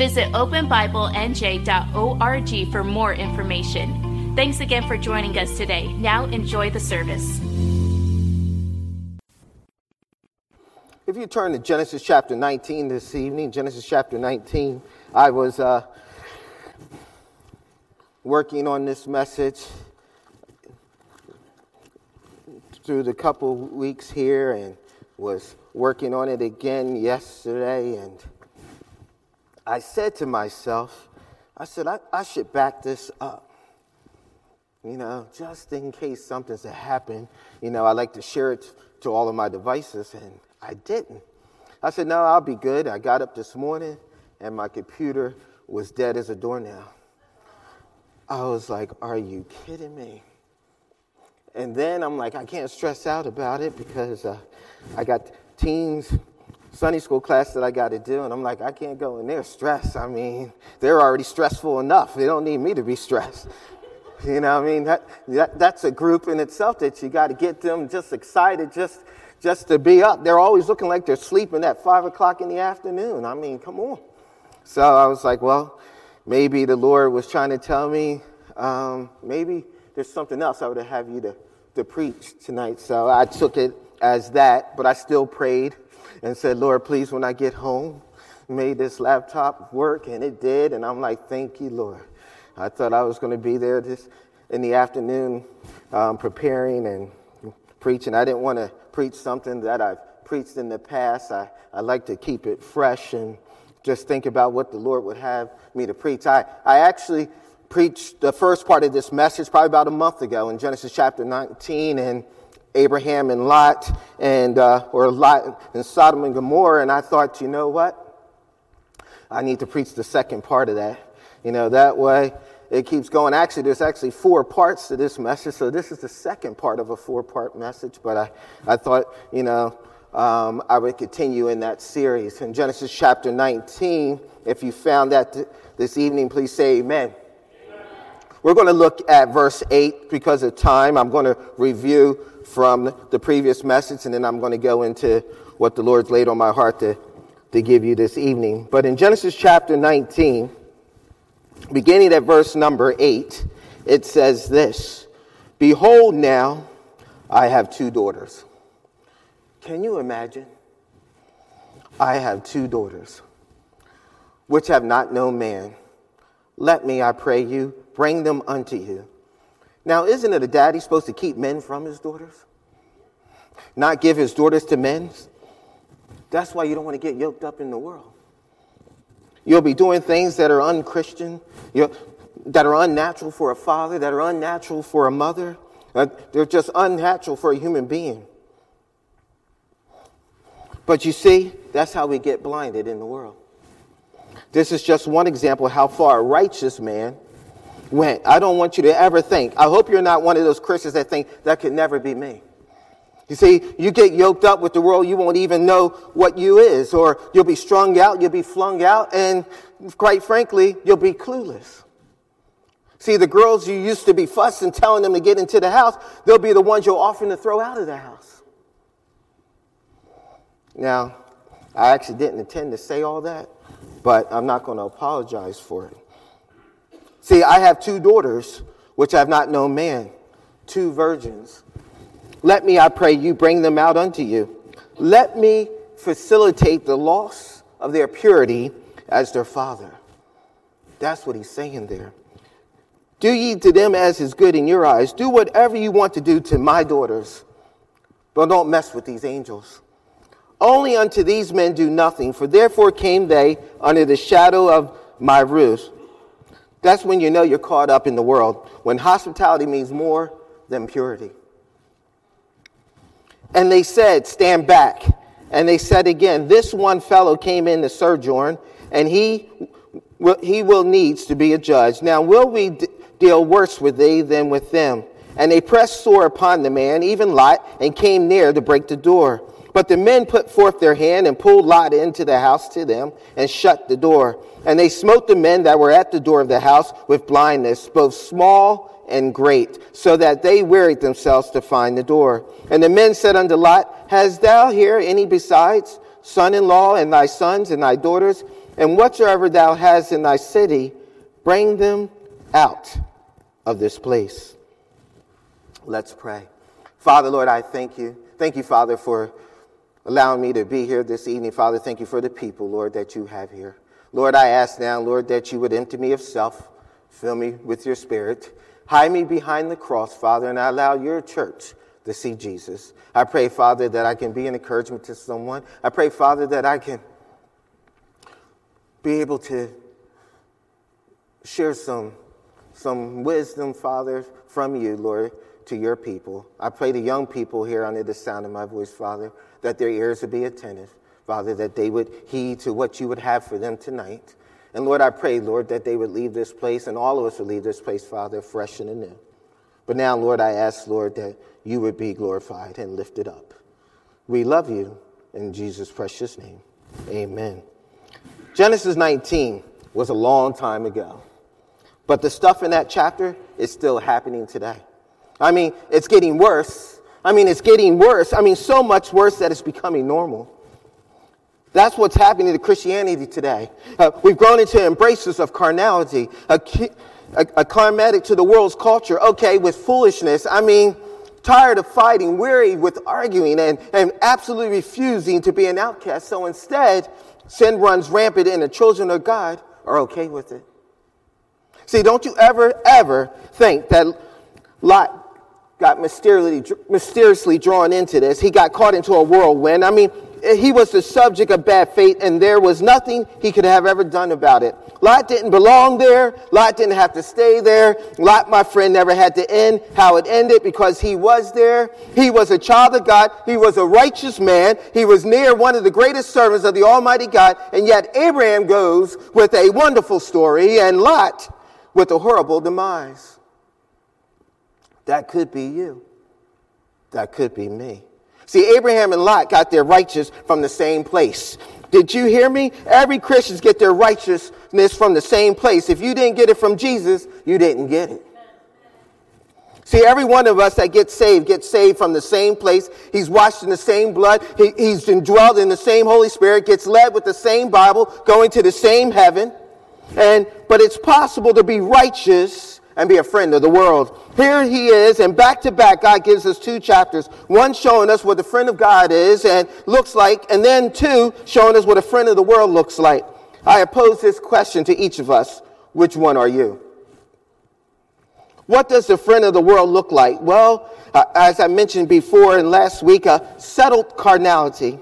Visit openbiblenj.org for more information. Thanks again for joining us today. Now enjoy the service. If you turn to Genesis chapter 19 this evening, Genesis chapter 19, I was uh, working on this message through the couple weeks here and was working on it again yesterday, and I said to myself, I said, I, I should back this up. You know, just in case something's to happen, you know, I like to share it to all of my devices, and I didn't. I said, no, I'll be good. I got up this morning, and my computer was dead as a doornail. I was like, are you kidding me? And then I'm like, I can't stress out about it because uh, I got teens Sunday school class that I got to do, and I'm like, I can't go in there stressed. I mean, they're already stressful enough. They don't need me to be stressed. You know, what I mean, that, that that's a group in itself that you got to get them just excited, just just to be up. They're always looking like they're sleeping at five o'clock in the afternoon. I mean, come on. So I was like, well, maybe the Lord was trying to tell me, um, maybe there's something else I would have you to to preach tonight. So I took it as that, but I still prayed and said, Lord, please, when I get home, made this laptop work, and it did. And I'm like, thank you, Lord. I thought I was going to be there this in the afternoon um, preparing and preaching. I didn't want to preach something that I've preached in the past. I, I like to keep it fresh and just think about what the Lord would have me to preach. I, I actually preached the first part of this message probably about a month ago in Genesis chapter 19, and Abraham and Lot, and uh, or Lot and Sodom and Gomorrah, and I thought, you know what? I need to preach the second part of that. You know, that way it keeps going. Actually, there's actually four parts to this message, so this is the second part of a four-part message. But I, I thought, you know, um, I would continue in that series. In Genesis chapter 19, if you found that th- this evening, please say amen. amen. We're going to look at verse 8 because of time. I'm going to review from the previous message, and then I'm going to go into what the Lord's laid on my heart to, to give you this evening. But in Genesis chapter 19, beginning at verse number 8, it says this Behold, now I have two daughters. Can you imagine? I have two daughters, which have not known man. Let me, I pray you, bring them unto you now, isn't it a daddy supposed to keep men from his daughters? Not give his daughters to men? That's why you don't want to get yoked up in the world. You'll be doing things that are unchristian, that are unnatural for a father, that are unnatural for a mother. Uh, they're just unnatural for a human being. But you see, that's how we get blinded in the world. This is just one example of how far a righteous man went. I don't want you to ever think. I hope you're not one of those Christians that think that could never be me. You see, you get yoked up with the world, you won't even know what you is, or you'll be strung out, you'll be flung out, and quite frankly, you'll be clueless. See, the girls you used to be fussing, telling them to get into the house, they'll be the ones you're offering to throw out of the house. Now, I actually didn't intend to say all that, but I'm not going to apologize for it. See, I have two daughters which I have not known man, two virgins. Let me, I pray you, bring them out unto you. Let me facilitate the loss of their purity as their father. That's what he's saying there. Do ye to them as is good in your eyes. Do whatever you want to do to my daughters, but don't mess with these angels. Only unto these men do nothing, for therefore came they under the shadow of my roof. That's when you know you're caught up in the world, when hospitality means more than purity. And they said, Stand back. And they said again, This one fellow came in to sojourn, and he he will needs to be a judge. Now, will we d- deal worse with thee than with them? And they pressed sore upon the man, even Lot, and came near to break the door. But the men put forth their hand and pulled Lot into the house to them and shut the door. And they smote the men that were at the door of the house with blindness, both small and great, so that they wearied themselves to find the door. And the men said unto Lot, Hast thou here any besides son in law and thy sons and thy daughters? And whatsoever thou hast in thy city, bring them out of this place. Let's pray. Father, Lord, I thank you. Thank you, Father, for allowing me to be here this evening. Father, thank you for the people, Lord, that you have here. Lord, I ask now, Lord, that you would empty me of self, fill me with your spirit, hide me behind the cross, Father, and I allow your church to see Jesus. I pray, Father, that I can be an encouragement to someone. I pray, Father, that I can be able to share some, some wisdom, Father, from you, Lord, to your people. I pray the young people here under the sound of my voice, Father, that their ears would be attentive, Father, that they would heed to what you would have for them tonight. And Lord, I pray, Lord, that they would leave this place, and all of us would leave this place, Father, fresh and anew. But now, Lord, I ask, Lord, that you would be glorified and lifted up. We love you in Jesus' precious name. Amen. Genesis 19 was a long time ago, but the stuff in that chapter is still happening today. I mean, it's getting worse. I mean, it's getting worse. I mean, so much worse that it's becoming normal. That's what's happening to Christianity today. Uh, we've grown into embraces of carnality, a, a, a climatic to the world's culture. Okay, with foolishness. I mean, tired of fighting, weary with arguing, and, and absolutely refusing to be an outcast. So instead, sin runs rampant, and the children of God are okay with it. See, don't you ever, ever think that Lot got mysteriously, mysteriously drawn into this. He got caught into a whirlwind. I mean, he was the subject of bad fate, and there was nothing he could have ever done about it. Lot didn't belong there. Lot didn't have to stay there. Lot, my friend, never had to end how it ended because he was there. He was a child of God. He was a righteous man. He was near one of the greatest servants of the Almighty God. And yet, Abraham goes with a wonderful story, and Lot with a horrible demise. That could be you. That could be me. See, Abraham and Lot got their righteousness from the same place. Did you hear me? Every Christians get their righteousness from the same place. If you didn't get it from Jesus, you didn't get it. See, every one of us that gets saved gets saved from the same place. He's washed in the same blood. He, he's indwelled in the same Holy Spirit, gets led with the same Bible, going to the same heaven. And, but it's possible to be righteous and be a friend of the world. Here he is, and back to back, God gives us two chapters. One showing us what the friend of God is and looks like, and then two showing us what a friend of the world looks like. I pose this question to each of us Which one are you? What does the friend of the world look like? Well, uh, as I mentioned before and last week, a settled carnality.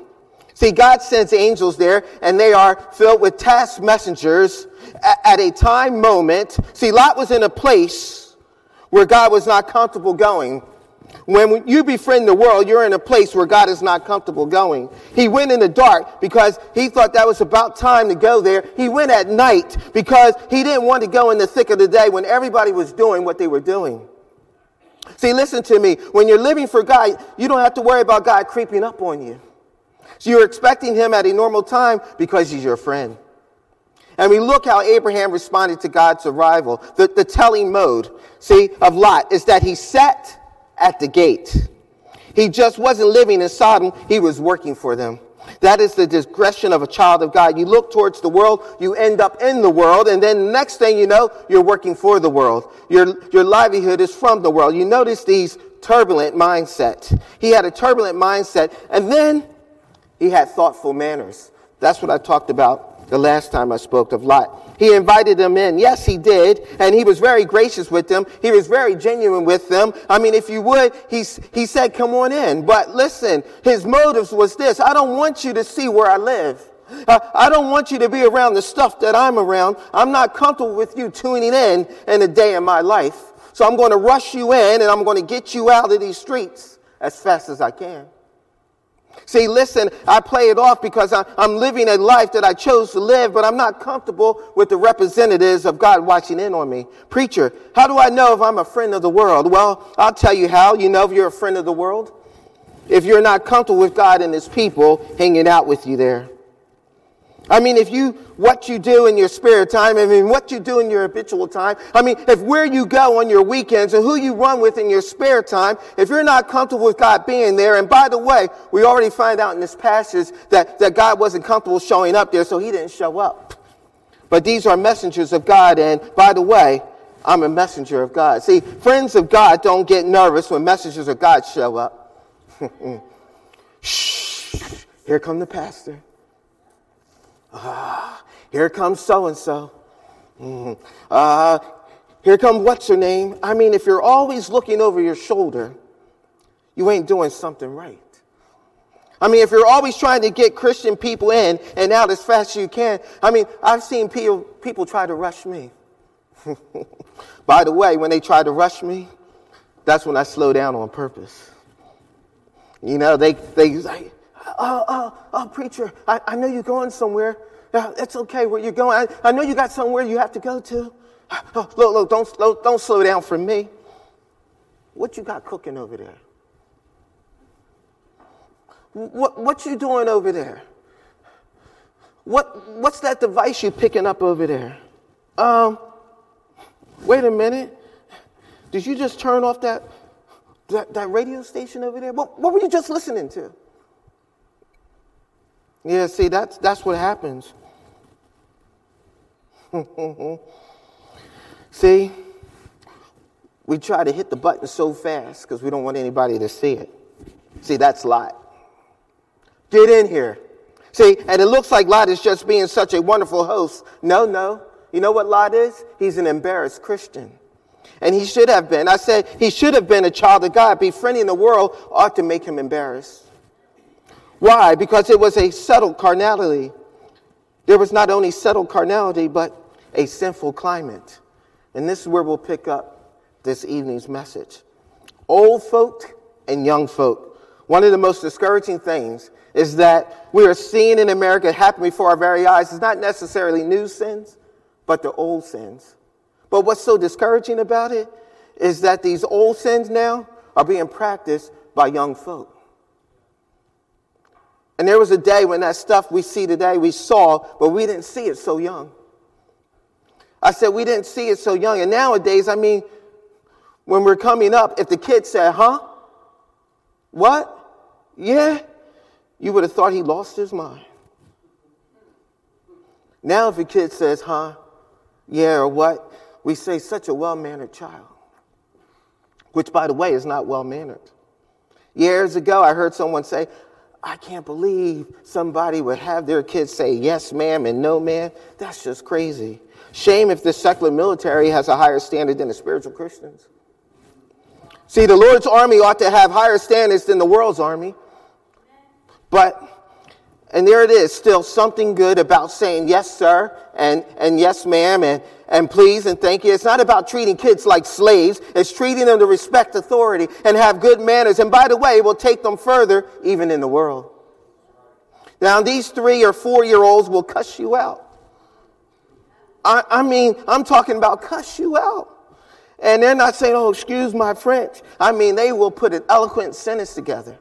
See, God sends angels there, and they are filled with task messengers at a time moment. See, Lot was in a place where God was not comfortable going. When you befriend the world, you're in a place where God is not comfortable going. He went in the dark because he thought that was about time to go there. He went at night because he didn't want to go in the thick of the day when everybody was doing what they were doing. See, listen to me. When you're living for God, you don't have to worry about God creeping up on you. So you're expecting him at a normal time because he's your friend. And we look how Abraham responded to God's arrival. The, the telling mode, see, of Lot is that he sat at the gate. He just wasn't living in Sodom, he was working for them. That is the discretion of a child of God. You look towards the world, you end up in the world, and then the next thing you know, you're working for the world. Your, your livelihood is from the world. You notice these turbulent mindset. He had a turbulent mindset, and then he had thoughtful manners. That's what I talked about the last time I spoke of Lot. He invited them in. Yes, he did. And he was very gracious with them. He was very genuine with them. I mean, if you would, he, he said, come on in. But listen, his motives was this. I don't want you to see where I live. I don't want you to be around the stuff that I'm around. I'm not comfortable with you tuning in in a day in my life. So I'm going to rush you in and I'm going to get you out of these streets as fast as I can. See, listen, I play it off because I'm living a life that I chose to live, but I'm not comfortable with the representatives of God watching in on me. Preacher, how do I know if I'm a friend of the world? Well, I'll tell you how. You know if you're a friend of the world? If you're not comfortable with God and His people hanging out with you there. I mean, if you, what you do in your spare time, I mean, what you do in your habitual time, I mean, if where you go on your weekends and who you run with in your spare time, if you're not comfortable with God being there, and by the way, we already find out in this passage that, that God wasn't comfortable showing up there, so he didn't show up. But these are messengers of God, and by the way, I'm a messenger of God. See, friends of God don't get nervous when messengers of God show up. Shh, here come the pastor. Ah, here comes so and so. Uh, here comes what's her name? I mean, if you're always looking over your shoulder, you ain't doing something right. I mean, if you're always trying to get Christian people in and out as fast as you can, I mean, I've seen people, people try to rush me. By the way, when they try to rush me, that's when I slow down on purpose. You know, they, they, oh, oh, oh, preacher, I, I know you're going somewhere. It's okay where you're going. I, I know you got somewhere you have to go to. Oh, look, look, don't, slow, don't slow down for me. What you got cooking over there? What, what you doing over there? What, what's that device you picking up over there? Um, wait a minute. Did you just turn off that, that, that radio station over there? What, what were you just listening to? Yeah, see, that's, that's what happens. see, we try to hit the button so fast because we don't want anybody to see it. See, that's Lot. Get in here. See, and it looks like Lot is just being such a wonderful host. No, no. You know what Lot is? He's an embarrassed Christian. And he should have been. I said he should have been a child of God. Befriending the world ought to make him embarrassed. Why? Because it was a settled carnality. There was not only settled carnality, but a sinful climate. And this is where we'll pick up this evening's message. Old folk and young folk. One of the most discouraging things is that we are seeing in America happen before our very eyes is not necessarily new sins, but the old sins. But what's so discouraging about it is that these old sins now are being practiced by young folk. And there was a day when that stuff we see today, we saw, but we didn't see it so young. I said, we didn't see it so young. And nowadays, I mean, when we're coming up, if the kid said, huh? What? Yeah? You would have thought he lost his mind. Now, if a kid says, huh? Yeah, or what? We say, such a well mannered child. Which, by the way, is not well mannered. Years ago, I heard someone say, I can't believe somebody would have their kids say yes, ma'am, and no, ma'am. That's just crazy. Shame if the secular military has a higher standard than the spiritual Christians. See, the Lord's army ought to have higher standards than the world's army. But, and there it is, still something good about saying yes, sir, and, and yes, ma'am, and, and please and thank you. It's not about treating kids like slaves. It's treating them to respect authority and have good manners. And by the way, it will take them further even in the world. Now, these three or four year olds will cuss you out. I, I mean, I'm talking about cuss you out. And they're not saying, oh, excuse my French. I mean, they will put an eloquent sentence together.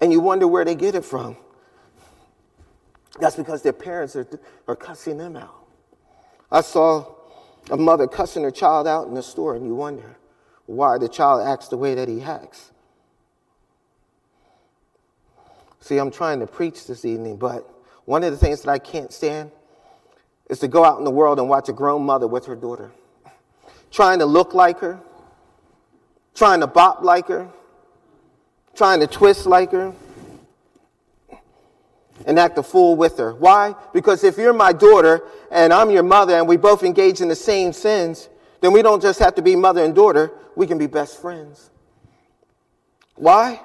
And you wonder where they get it from. That's because their parents are, are cussing them out. I saw a mother cussing her child out in the store, and you wonder why the child acts the way that he acts. See, I'm trying to preach this evening, but one of the things that I can't stand is to go out in the world and watch a grown mother with her daughter, trying to look like her, trying to bop like her, trying to twist like her, and act a fool with her. Why? Because if you're my daughter and I'm your mother and we both engage in the same sins, then we don't just have to be mother and daughter, we can be best friends. Why?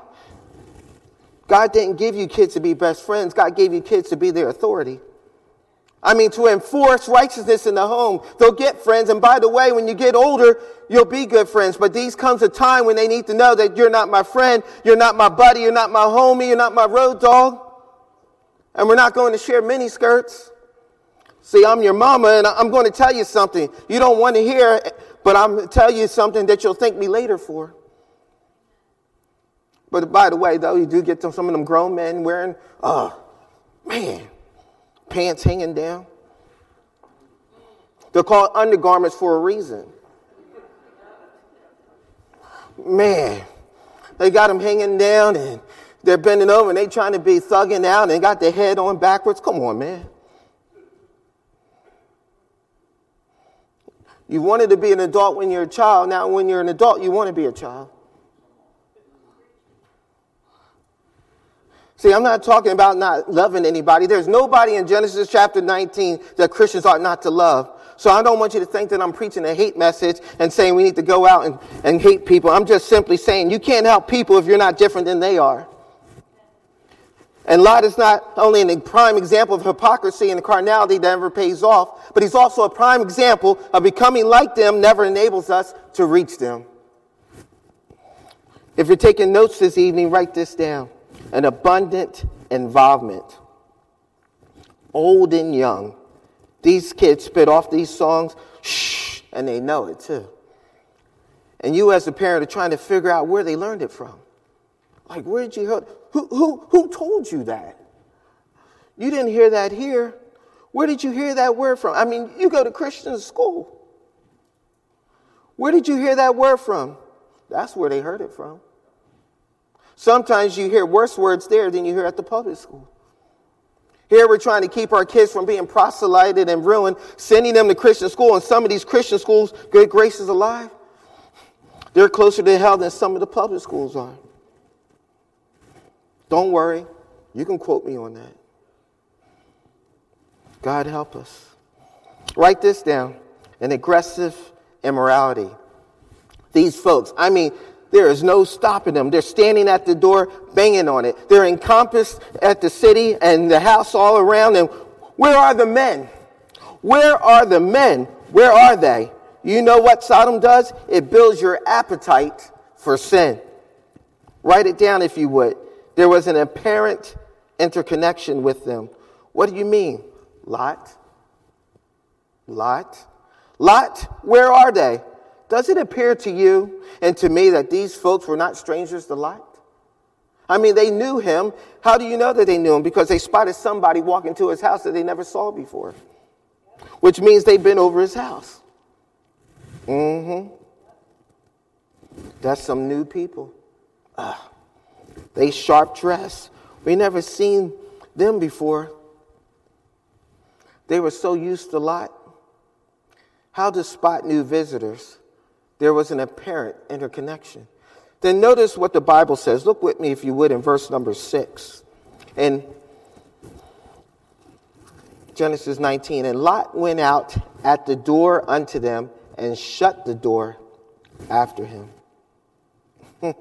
God didn't give you kids to be best friends, God gave you kids to be their authority. I mean, to enforce righteousness in the home. They'll get friends. And by the way, when you get older, you'll be good friends. But these comes a time when they need to know that you're not my friend. You're not my buddy. You're not my homie. You're not my road dog. And we're not going to share mini skirts. See, I'm your mama and I'm going to tell you something. You don't want to hear, but I'm going to tell you something that you'll thank me later for. But by the way, though, you do get some of them grown men wearing, oh, man, pants hanging down. They're called undergarments for a reason. Man, they got them hanging down and they're bending over and they trying to be thugging out and got their head on backwards. Come on, man. You wanted to be an adult when you're a child. Now, when you're an adult, you want to be a child. See, I'm not talking about not loving anybody. There's nobody in Genesis chapter 19 that Christians ought not to love. So I don't want you to think that I'm preaching a hate message and saying we need to go out and, and hate people. I'm just simply saying you can't help people if you're not different than they are. And Lot is not only a prime example of hypocrisy and carnality that never pays off, but he's also a prime example of becoming like them never enables us to reach them. If you're taking notes this evening, write this down an abundant involvement. Old and young. These kids spit off these songs, shh, and they know it too. And you, as a parent, are trying to figure out where they learned it from. Like, where did you hear? Who, who, who told you that? You didn't hear that here. Where did you hear that word from? I mean, you go to Christian school. Where did you hear that word from? That's where they heard it from. Sometimes you hear worse words there than you hear at the public school. Here we're trying to keep our kids from being proselyted and ruined, sending them to Christian school. And some of these Christian schools, good graces alive, they're closer to hell than some of the public schools are. Don't worry. You can quote me on that. God help us. Write this down an aggressive immorality. These folks, I mean, there is no stopping them. They're standing at the door, banging on it. They're encompassed at the city and the house all around. And where are the men? Where are the men? Where are they? You know what Sodom does? It builds your appetite for sin. Write it down if you would. There was an apparent interconnection with them. What do you mean? Lot? Lot? Lot, where are they? Does it appear to you and to me that these folks were not strangers to Lot? I mean, they knew him. How do you know that they knew him? Because they spotted somebody walking to his house that they never saw before, which means they've been over his house. Mm hmm. That's some new people. Ah, they sharp dress. We never seen them before. They were so used to Lot. How to spot new visitors? there was an apparent interconnection. Then notice what the Bible says. Look with me, if you would, in verse number six. In Genesis 19, and Lot went out at the door unto them and shut the door after him.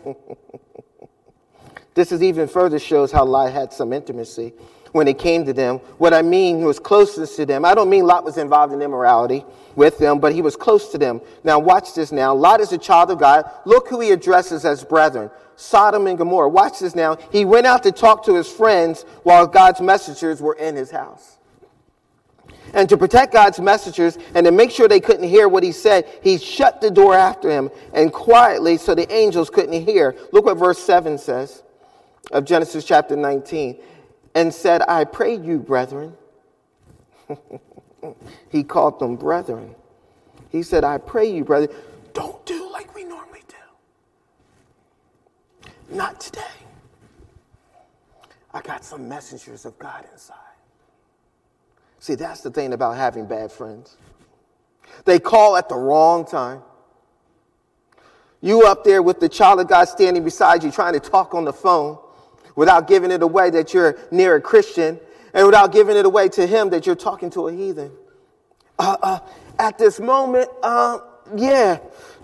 this is even further shows how Lot had some intimacy when it came to them. What I mean was closeness to them. I don't mean Lot was involved in immorality with them, but he was close to them. Now, watch this now. Lot is a child of God. Look who he addresses as brethren Sodom and Gomorrah. Watch this now. He went out to talk to his friends while God's messengers were in his house. And to protect God's messengers and to make sure they couldn't hear what he said, he shut the door after him and quietly so the angels couldn't hear. Look what verse 7 says of Genesis chapter 19 and said, I pray you, brethren. he called them brethren. He said, I pray you, brethren, don't do like we normally do. Not today. I got some messengers of God inside. See, that's the thing about having bad friends. They call at the wrong time. You up there with the child of God standing beside you trying to talk on the phone without giving it away that you're near a Christian and without giving it away to him that you're talking to a heathen. Uh, uh, at this moment, uh, yeah,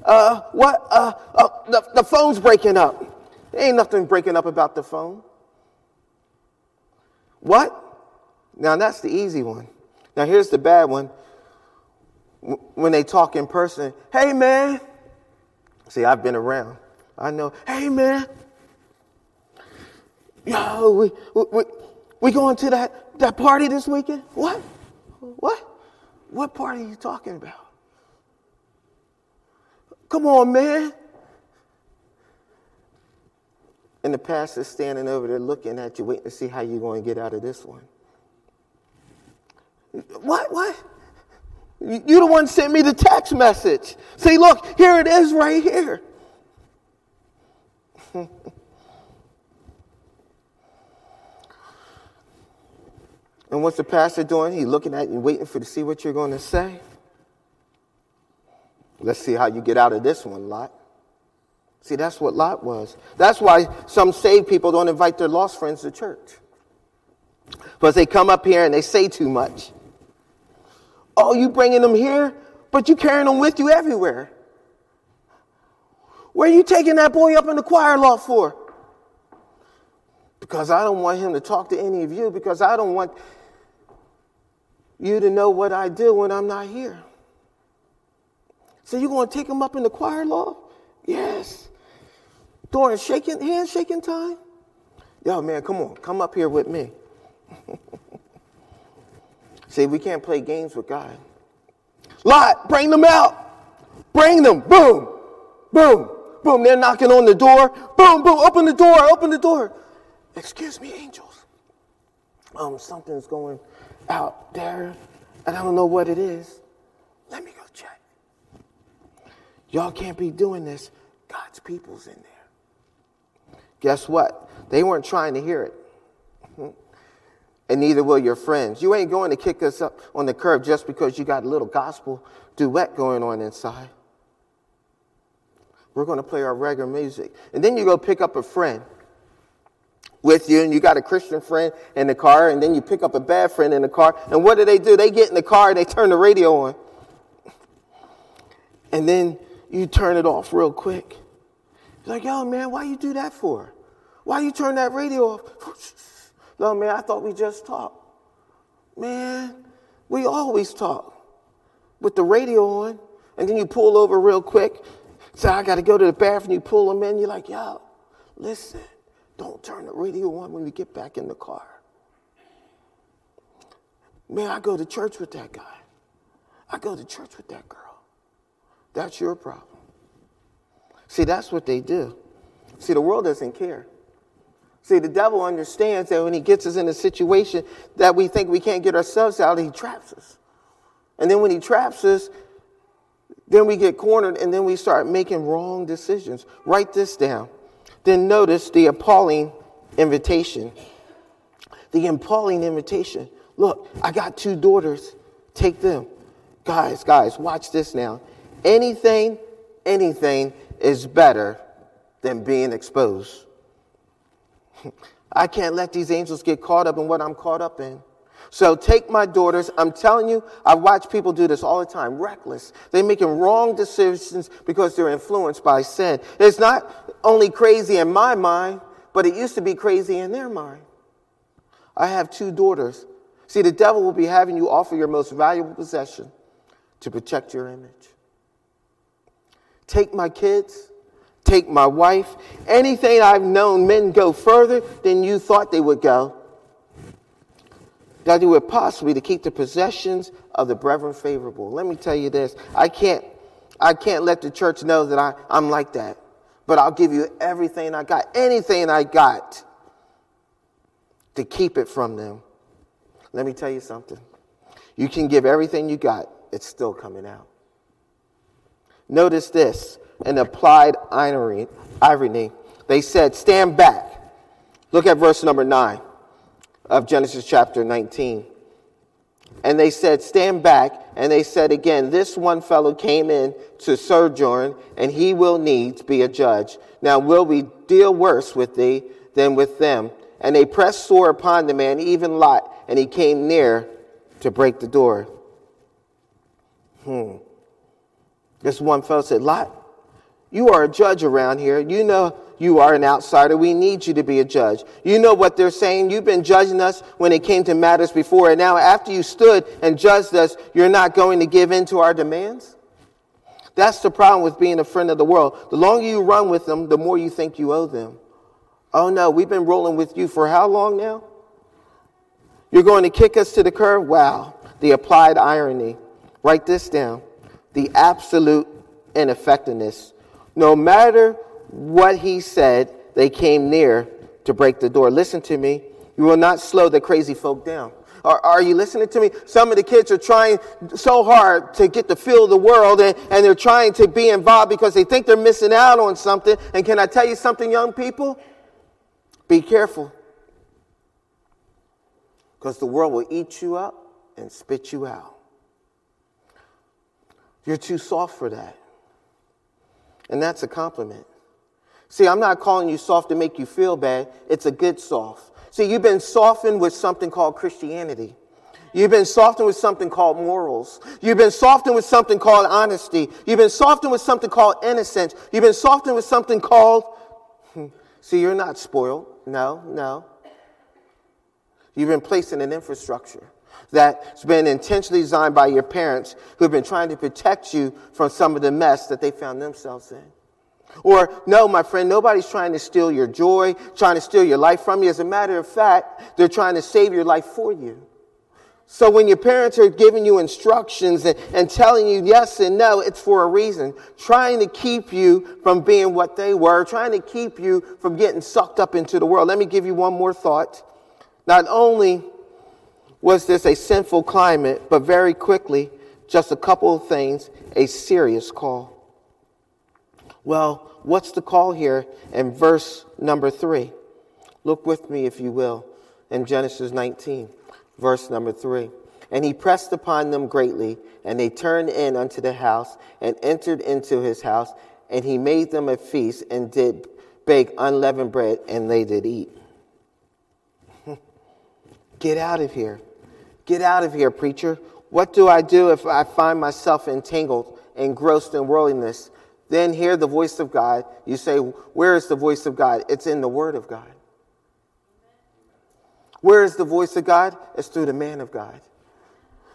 uh, what? Uh, uh, the, the phone's breaking up. There ain't nothing breaking up about the phone. What? Now that's the easy one. Now, here's the bad one. When they talk in person, hey man. See, I've been around. I know, hey man. Yo, we, we, we going to that, that party this weekend? What? What? What party are you talking about? Come on, man. And the pastor's standing over there looking at you, waiting to see how you're going to get out of this one. What? What? You the one sent me the text message. See, look, here it is right here. and what's the pastor doing? He's looking at you, waiting for to see what you're going to say. Let's see how you get out of this one, Lot. See, that's what Lot was. That's why some saved people don't invite their lost friends to church. Because they come up here and they say too much. Oh, you bringing them here, but you carrying them with you everywhere. Where are you taking that boy up in the choir loft for? Because I don't want him to talk to any of you, because I don't want you to know what I do when I'm not here. So you're going to take him up in the choir loft? Yes. During shaking, handshaking time? Yo, man, come on, come up here with me. See, we can't play games with God. Lot, bring them out. Bring them. Boom, boom, boom. They're knocking on the door. Boom, boom. Open the door. Open the door. Excuse me, angels. Um, something's going out there, and I don't know what it is. Let me go check. Y'all can't be doing this. God's people's in there. Guess what? They weren't trying to hear it and neither will your friends. You ain't going to kick us up on the curb just because you got a little gospel duet going on inside. We're going to play our regular music. And then you go pick up a friend with you, and you got a Christian friend in the car, and then you pick up a bad friend in the car. And what do they do? They get in the car they turn the radio on. And then you turn it off real quick. You're like, yo, man, why you do that for? Why you turn that radio off? No, man, I thought we just talked. Man, we always talk with the radio on, and then you pull over real quick. Say, I got to go to the bathroom. You pull them in. You're like, yo, listen, don't turn the radio on when we get back in the car. Man, I go to church with that guy. I go to church with that girl. That's your problem. See, that's what they do. See, the world doesn't care. See, the devil understands that when he gets us in a situation that we think we can't get ourselves out, he traps us. And then when he traps us, then we get cornered and then we start making wrong decisions. Write this down. Then notice the appalling invitation. The appalling invitation. Look, I got two daughters. Take them. Guys, guys, watch this now. Anything, anything is better than being exposed. I can't let these angels get caught up in what I'm caught up in. So take my daughters. I'm telling you, I watch people do this all the time, reckless. They're making wrong decisions because they're influenced by sin. It's not only crazy in my mind, but it used to be crazy in their mind. I have two daughters. See, the devil will be having you offer your most valuable possession to protect your image. Take my kids take my wife. Anything I've known men go further than you thought they would go. That do it possibly to keep the possessions of the brethren favorable. Let me tell you this. I can't, I can't let the church know that I, I'm like that. But I'll give you everything I got, anything I got to keep it from them. Let me tell you something. You can give everything you got, it's still coming out. Notice this and applied irony. They said, Stand back. Look at verse number 9 of Genesis chapter 19. And they said, Stand back. And they said again, This one fellow came in to sojourn, and he will needs be a judge. Now will we deal worse with thee than with them? And they pressed sore upon the man, even Lot, and he came near to break the door. Hmm. This one fellow said, Lot, You are a judge around here. You know you are an outsider. We need you to be a judge. You know what they're saying. You've been judging us when it came to matters before. And now, after you stood and judged us, you're not going to give in to our demands? That's the problem with being a friend of the world. The longer you run with them, the more you think you owe them. Oh no, we've been rolling with you for how long now? You're going to kick us to the curb? Wow, the applied irony. Write this down the absolute ineffectiveness no matter what he said, they came near to break the door. Listen to me. You will not slow the crazy folk down. Are, are, you listening to me? Some of the kids are trying so hard to get to feel of the world and, and they're trying to be involved because they think they're missing out on something. And can I tell you something, young people? Be careful. Because the world will eat you up and spit you out. You're too soft for that. And that's a compliment. See, I'm not calling you soft to make you feel bad. It's a good soft. See, you've been softened with something called Christianity. You've been softened with something called morals. You've been softened with something called honesty. You've been softened with something called innocence. You've been softened with something called. Hmm. See, you're not spoiled. No, no. You've been placed in an infrastructure that's been intentionally designed by your parents who have been trying to protect you from some of the mess that they found themselves in. Or, no, my friend, nobody's trying to steal your joy, trying to steal your life from you. As a matter of fact, they're trying to save your life for you. So when your parents are giving you instructions and, and telling you yes and no, it's for a reason. Trying to keep you from being what they were, trying to keep you from getting sucked up into the world. Let me give you one more thought. Not only was this a sinful climate, but very quickly, just a couple of things, a serious call. Well, what's the call here in verse number three? Look with me, if you will, in Genesis 19, verse number three. And he pressed upon them greatly, and they turned in unto the house and entered into his house, and he made them a feast and did bake unleavened bread, and they did eat. Get out of here. Get out of here, preacher. What do I do if I find myself entangled, engrossed in worldliness? Then hear the voice of God. You say, Where is the voice of God? It's in the Word of God. Where is the voice of God? It's through the man of God.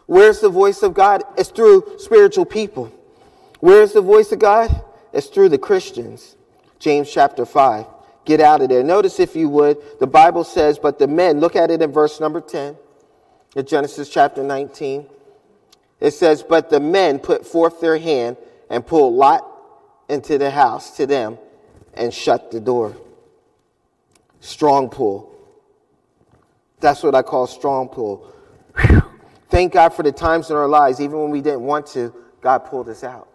Where's the voice of God? It's through spiritual people. Where's the voice of God? It's through the Christians. James chapter 5. Get out of there. Notice, if you would, the Bible says, But the men, look at it in verse number 10 in Genesis chapter 19. It says, But the men put forth their hand and pulled Lot into the house to them and shut the door. Strong pull. That's what I call strong pull. Whew. Thank God for the times in our lives, even when we didn't want to, God pulled us out.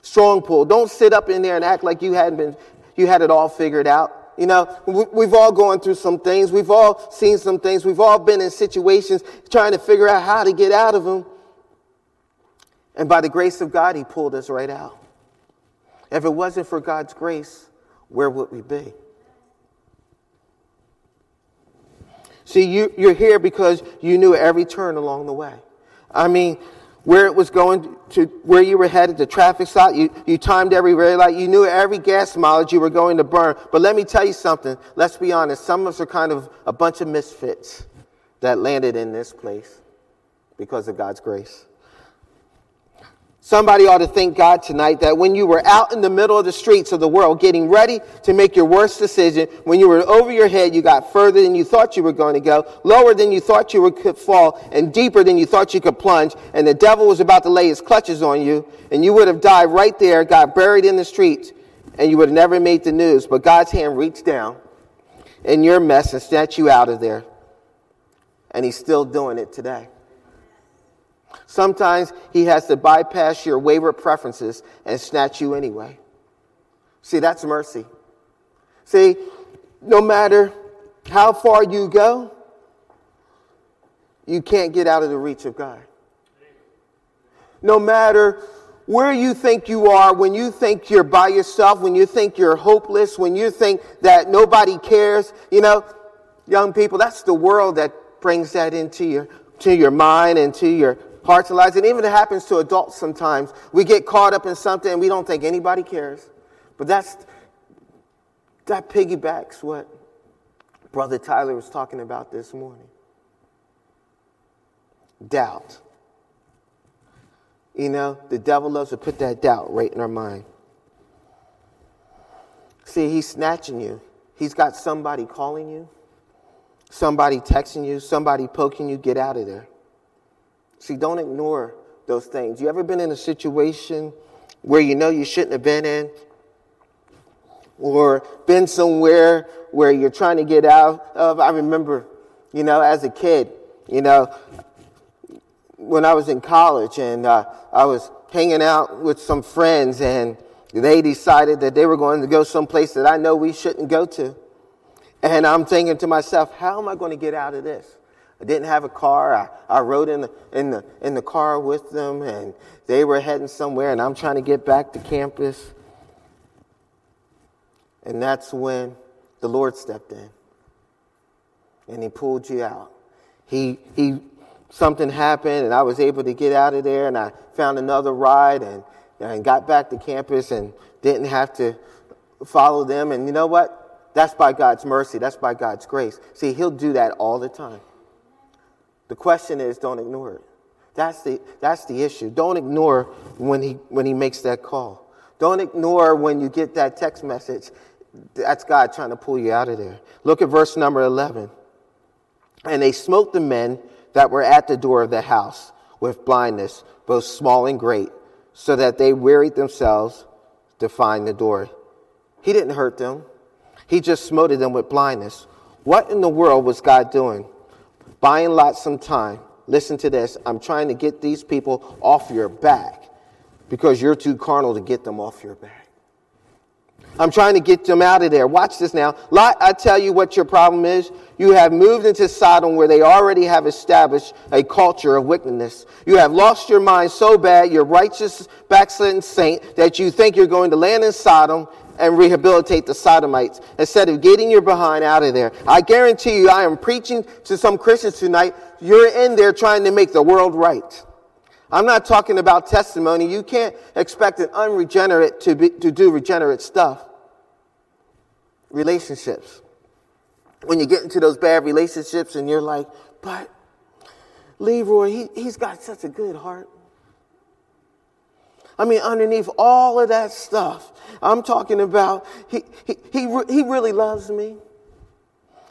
Strong pull. Don't sit up in there and act like you hadn't been, you had it all figured out. You know, we've all gone through some things. We've all seen some things. We've all been in situations trying to figure out how to get out of them. And by the grace of God, He pulled us right out. If it wasn't for God's grace, where would we be? See, you, you're here because you knew every turn along the way. I mean, where it was going to, where you were headed, the traffic stop. You, you timed every red light. You knew every gas mileage you were going to burn. But let me tell you something. Let's be honest. Some of us are kind of a bunch of misfits that landed in this place because of God's grace. Somebody ought to thank God tonight that when you were out in the middle of the streets of the world getting ready to make your worst decision, when you were over your head, you got further than you thought you were going to go, lower than you thought you could fall, and deeper than you thought you could plunge, and the devil was about to lay his clutches on you, and you would have died right there, got buried in the streets, and you would have never made the news. But God's hand reached down in your mess and snatched you out of there. And he's still doing it today. Sometimes he has to bypass your wayward preferences and snatch you anyway. See, that's mercy. See, no matter how far you go, you can't get out of the reach of God. No matter where you think you are, when you think you're by yourself, when you think you're hopeless, when you think that nobody cares, you know, young people, that's the world that brings that into your, to your mind and to your hearts and lives. And even it happens to adults sometimes. We get caught up in something and we don't think anybody cares. But that's that piggybacks what Brother Tyler was talking about this morning. Doubt. You know, the devil loves to put that doubt right in our mind. See, he's snatching you. He's got somebody calling you, somebody texting you, somebody poking you, get out of there. See, don't ignore those things. You ever been in a situation where you know you shouldn't have been in? Or been somewhere where you're trying to get out of? I remember, you know, as a kid, you know, when I was in college and uh, I was hanging out with some friends and they decided that they were going to go someplace that I know we shouldn't go to. And I'm thinking to myself, how am I going to get out of this? I didn't have a car. I, I rode in the, in, the, in the car with them and they were heading somewhere and I'm trying to get back to campus. And that's when the Lord stepped in and he pulled you out. He, he something happened and I was able to get out of there and I found another ride and, and got back to campus and didn't have to follow them. And you know what? That's by God's mercy. That's by God's grace. See, He'll do that all the time. The question is don't ignore it. That's the, that's the issue. Don't ignore when he, when he makes that call. Don't ignore when you get that text message. That's God trying to pull you out of there. Look at verse number 11. And they smote the men that were at the door of the house with blindness, both small and great, so that they wearied themselves to find the door. He didn't hurt them, he just smote them with blindness. What in the world was God doing? Buying lots some time. Listen to this. I'm trying to get these people off your back because you're too carnal to get them off your back. I'm trying to get them out of there. Watch this now. Lot, I tell you what your problem is. You have moved into Sodom where they already have established a culture of wickedness. You have lost your mind so bad, you're righteous, backslidden saint, that you think you're going to land in Sodom and rehabilitate the Sodomites instead of getting your behind out of there. I guarantee you, I am preaching to some Christians tonight. You're in there trying to make the world right. I'm not talking about testimony. You can't expect an unregenerate to, be, to do regenerate stuff. Relationships. When you get into those bad relationships and you're like, but Leroy, he, he's got such a good heart. I mean, underneath all of that stuff, I'm talking about he, he, he, he really loves me.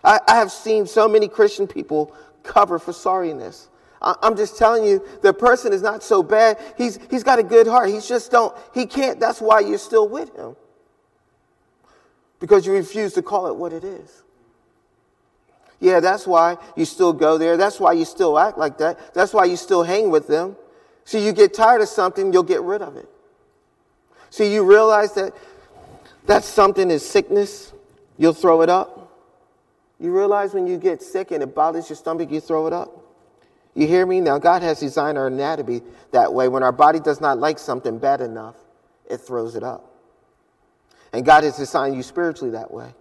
I, I have seen so many Christian people cover for sorriness. I'm just telling you, the person is not so bad. He's, he's got a good heart. He's just don't, he can't. That's why you're still with him. Because you refuse to call it what it is. Yeah, that's why you still go there. That's why you still act like that. That's why you still hang with them. See, you get tired of something, you'll get rid of it. See, you realize that that something is sickness, you'll throw it up. You realize when you get sick and it bothers your stomach, you throw it up. You hear me? Now, God has designed our anatomy that way. When our body does not like something bad enough, it throws it up. And God has designed you spiritually that way.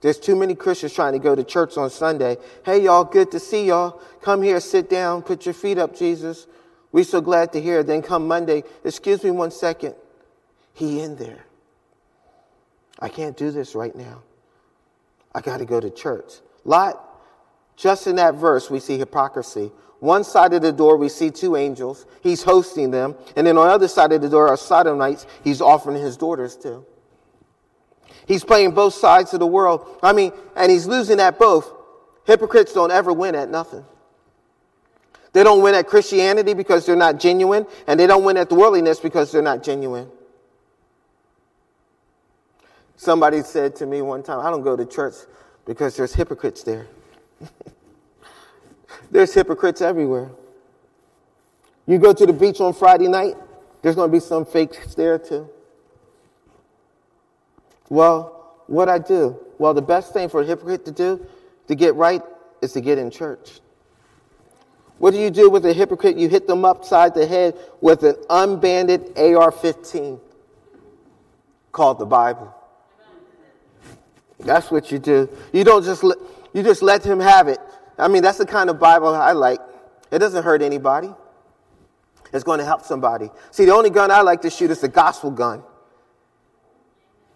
There's too many Christians trying to go to church on Sunday. Hey, y'all, good to see y'all. Come here, sit down, put your feet up, Jesus. We're so glad to hear. Then come Monday. Excuse me one second. He in there. I can't do this right now. I got to go to church. Lot just in that verse, we see hypocrisy. One side of the door, we see two angels. He's hosting them. And then on the other side of the door are Sodomites he's offering his daughters to. He's playing both sides of the world. I mean, and he's losing at both. Hypocrites don't ever win at nothing. They don't win at Christianity because they're not genuine, and they don't win at the worldliness because they're not genuine. Somebody said to me one time, I don't go to church because there's hypocrites there. There's hypocrites everywhere. You go to the beach on Friday night, there's going to be some fakes there too. Well, what I do? Well, the best thing for a hypocrite to do to get right is to get in church. What do you do with a hypocrite? You hit them upside the head with an unbanded AR 15 called the Bible. That's what you do. You don't just let, you just let him have it. I mean, that's the kind of Bible I like. It doesn't hurt anybody. It's going to help somebody. See, the only gun I like to shoot is the gospel gun.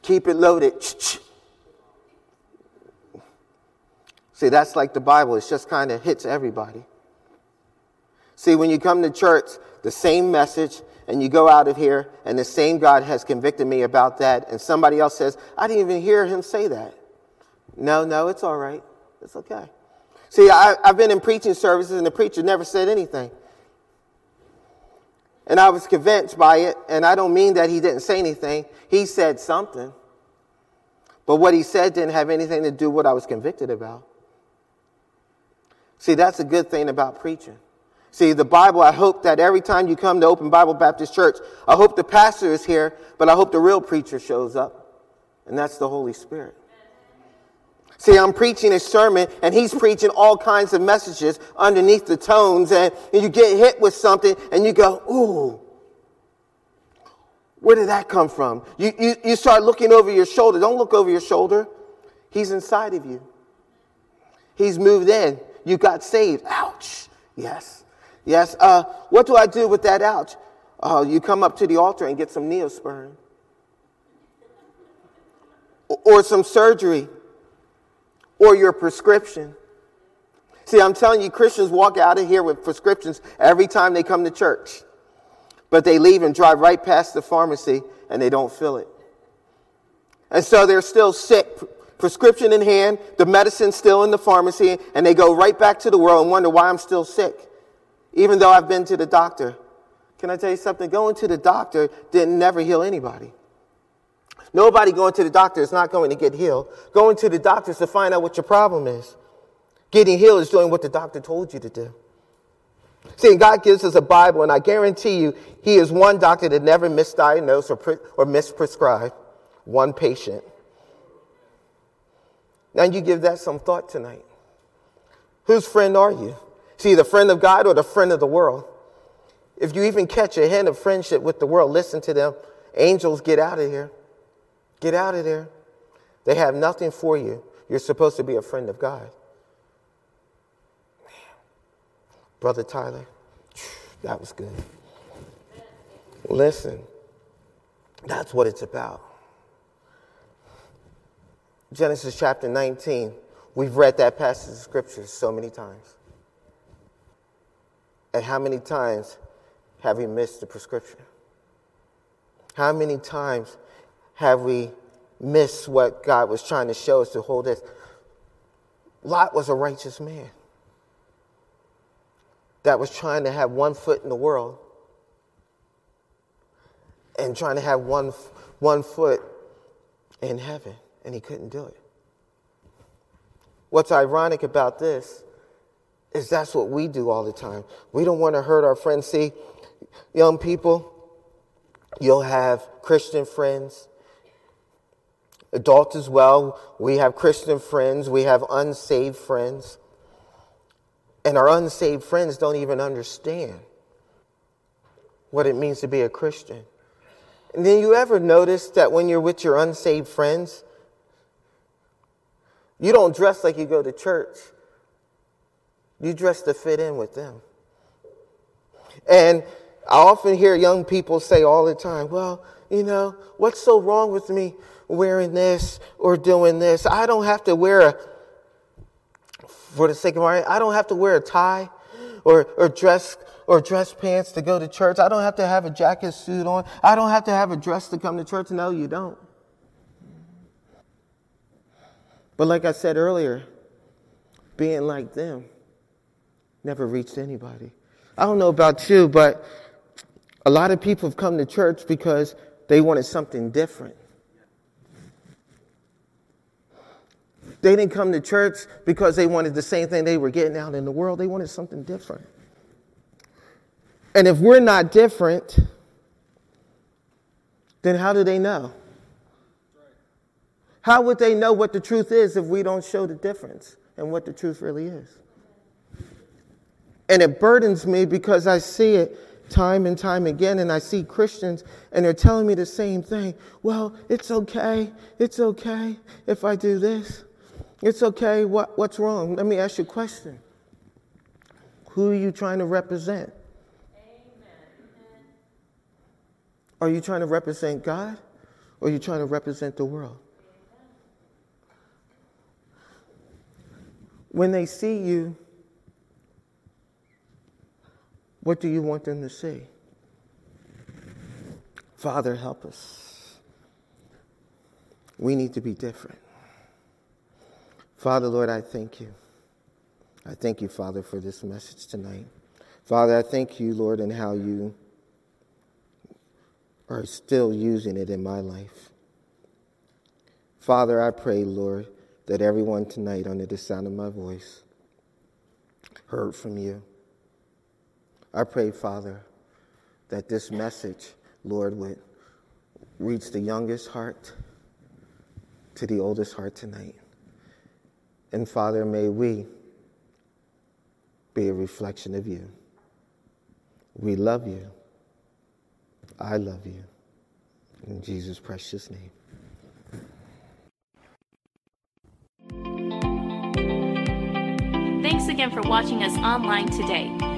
Keep it loaded. See, that's like the Bible. It just kind of hits everybody. See, when you come to church, the same message, and you go out of here, and the same God has convicted me about that, and somebody else says, I didn't even hear him say that. No, no, it's all right. It's okay. See, I, have been in preaching services, and the preacher never said anything. And I was convinced by it, and I don't mean that he didn't say anything. He said something. But what he said didn't have anything to do with what I was convicted about. See, that's a good thing about preaching. See, the Bible, I hope that every time you come to Open Bible Baptist Church, I hope the pastor is here, but I hope the real preacher shows up, and that's the Holy Spirit. See, I'm preaching a sermon and he's preaching all kinds of messages underneath the tones and, and you get hit with something and you go, ooh, where did that come from? You, you, you start looking over your shoulder. Don't look over your shoulder. He's inside of you. He's moved in. You got saved. Ouch. Yes. Yes. Uh, what do I do with that ouch? Uh, you come up to the altar and get some neosporin or, or some surgery or your prescription. See, I'm telling you, Christians walk out of here with prescriptions every time they come to church, but they leave and drive right past the pharmacy and they don't fill it. And so they're still sick, prescription in hand, the medicine still in the pharmacy, and they go right back to the world and wonder why I'm still sick, even though I've been to the doctor. Can I tell you something? Going to the doctor didn't never heal anybody. Nobody going to the doctor is not going to get healed. Going to the doctor is to find out what your problem is. Getting healed is doing what the doctor told you to do. See, God gives us a Bible, and I guarantee you, He is one doctor that never misdiagnosed or, pre- or misprescribed one patient. Now you give that some thought tonight. Whose friend are you? See, the friend of God or the friend of the world? If you even catch a hint of friendship with the world, listen to them. Angels, get out of here. Get out of there. They have nothing for you. You're supposed to be a friend of God. Man. Brother Tyler, that was good. Listen, that's what it's about. Genesis chapter 19, we've read that passage of scripture so many times. And how many times have we missed the prescription? How many times have we missed what God was trying to show us to hold this? Lot was a righteous man that was trying to have one foot in the world and trying to have one, one foot in heaven, and he couldn't do it. What's ironic about this is that's what we do all the time. We don't want to hurt our friends. See, young people, you'll have Christian friends, adults as well. We have Christian friends, we have unsaved friends. And our unsaved friends don't even understand what it means to be a Christian. And then you ever notice that when you're with your unsaved friends, you don't dress like you go to church. You dress to fit in with them. And I often hear young people say all the time, well, you know, what's so wrong with me wearing this or doing this. I don't have to wear a, for the sake of my, I don't have to wear a tie or, or dress or dress pants to go to church. I don't have to have a jacket suit on. I don't have to have a dress to come to church. No, you don't. But like I said earlier, being like them never reached anybody. I don't know about you, but a lot of people have come to church because they wanted something different. They didn't come to church because they wanted the same thing they were getting out in the world. They wanted something different. And if we're not different, then how do they know? How would they know what the truth is if we don't show the difference and what the truth really is? And it burdens me because I see it time and time again, and I see Christians and they're telling me the same thing. Well, it's okay. It's okay if I do this. It's okay. What, what's wrong? Let me ask you a question. Who are you trying to represent? Amen. Are you trying to represent God or are you trying to represent the world? When they see you, what do you want them to see? Father, help us. We need to be different. Father, Lord, I thank you. I thank you, Father, for this message tonight. Father, I thank you, Lord, and how you are still using it in my life. Father, I pray, Lord, that everyone tonight, under the sound of my voice, heard from you. I pray, Father, that this message, Lord, would reach the youngest heart to the oldest heart tonight. And Father, may we be a reflection of you. We love you. I love you. In Jesus' precious name. Thanks again for watching us online today.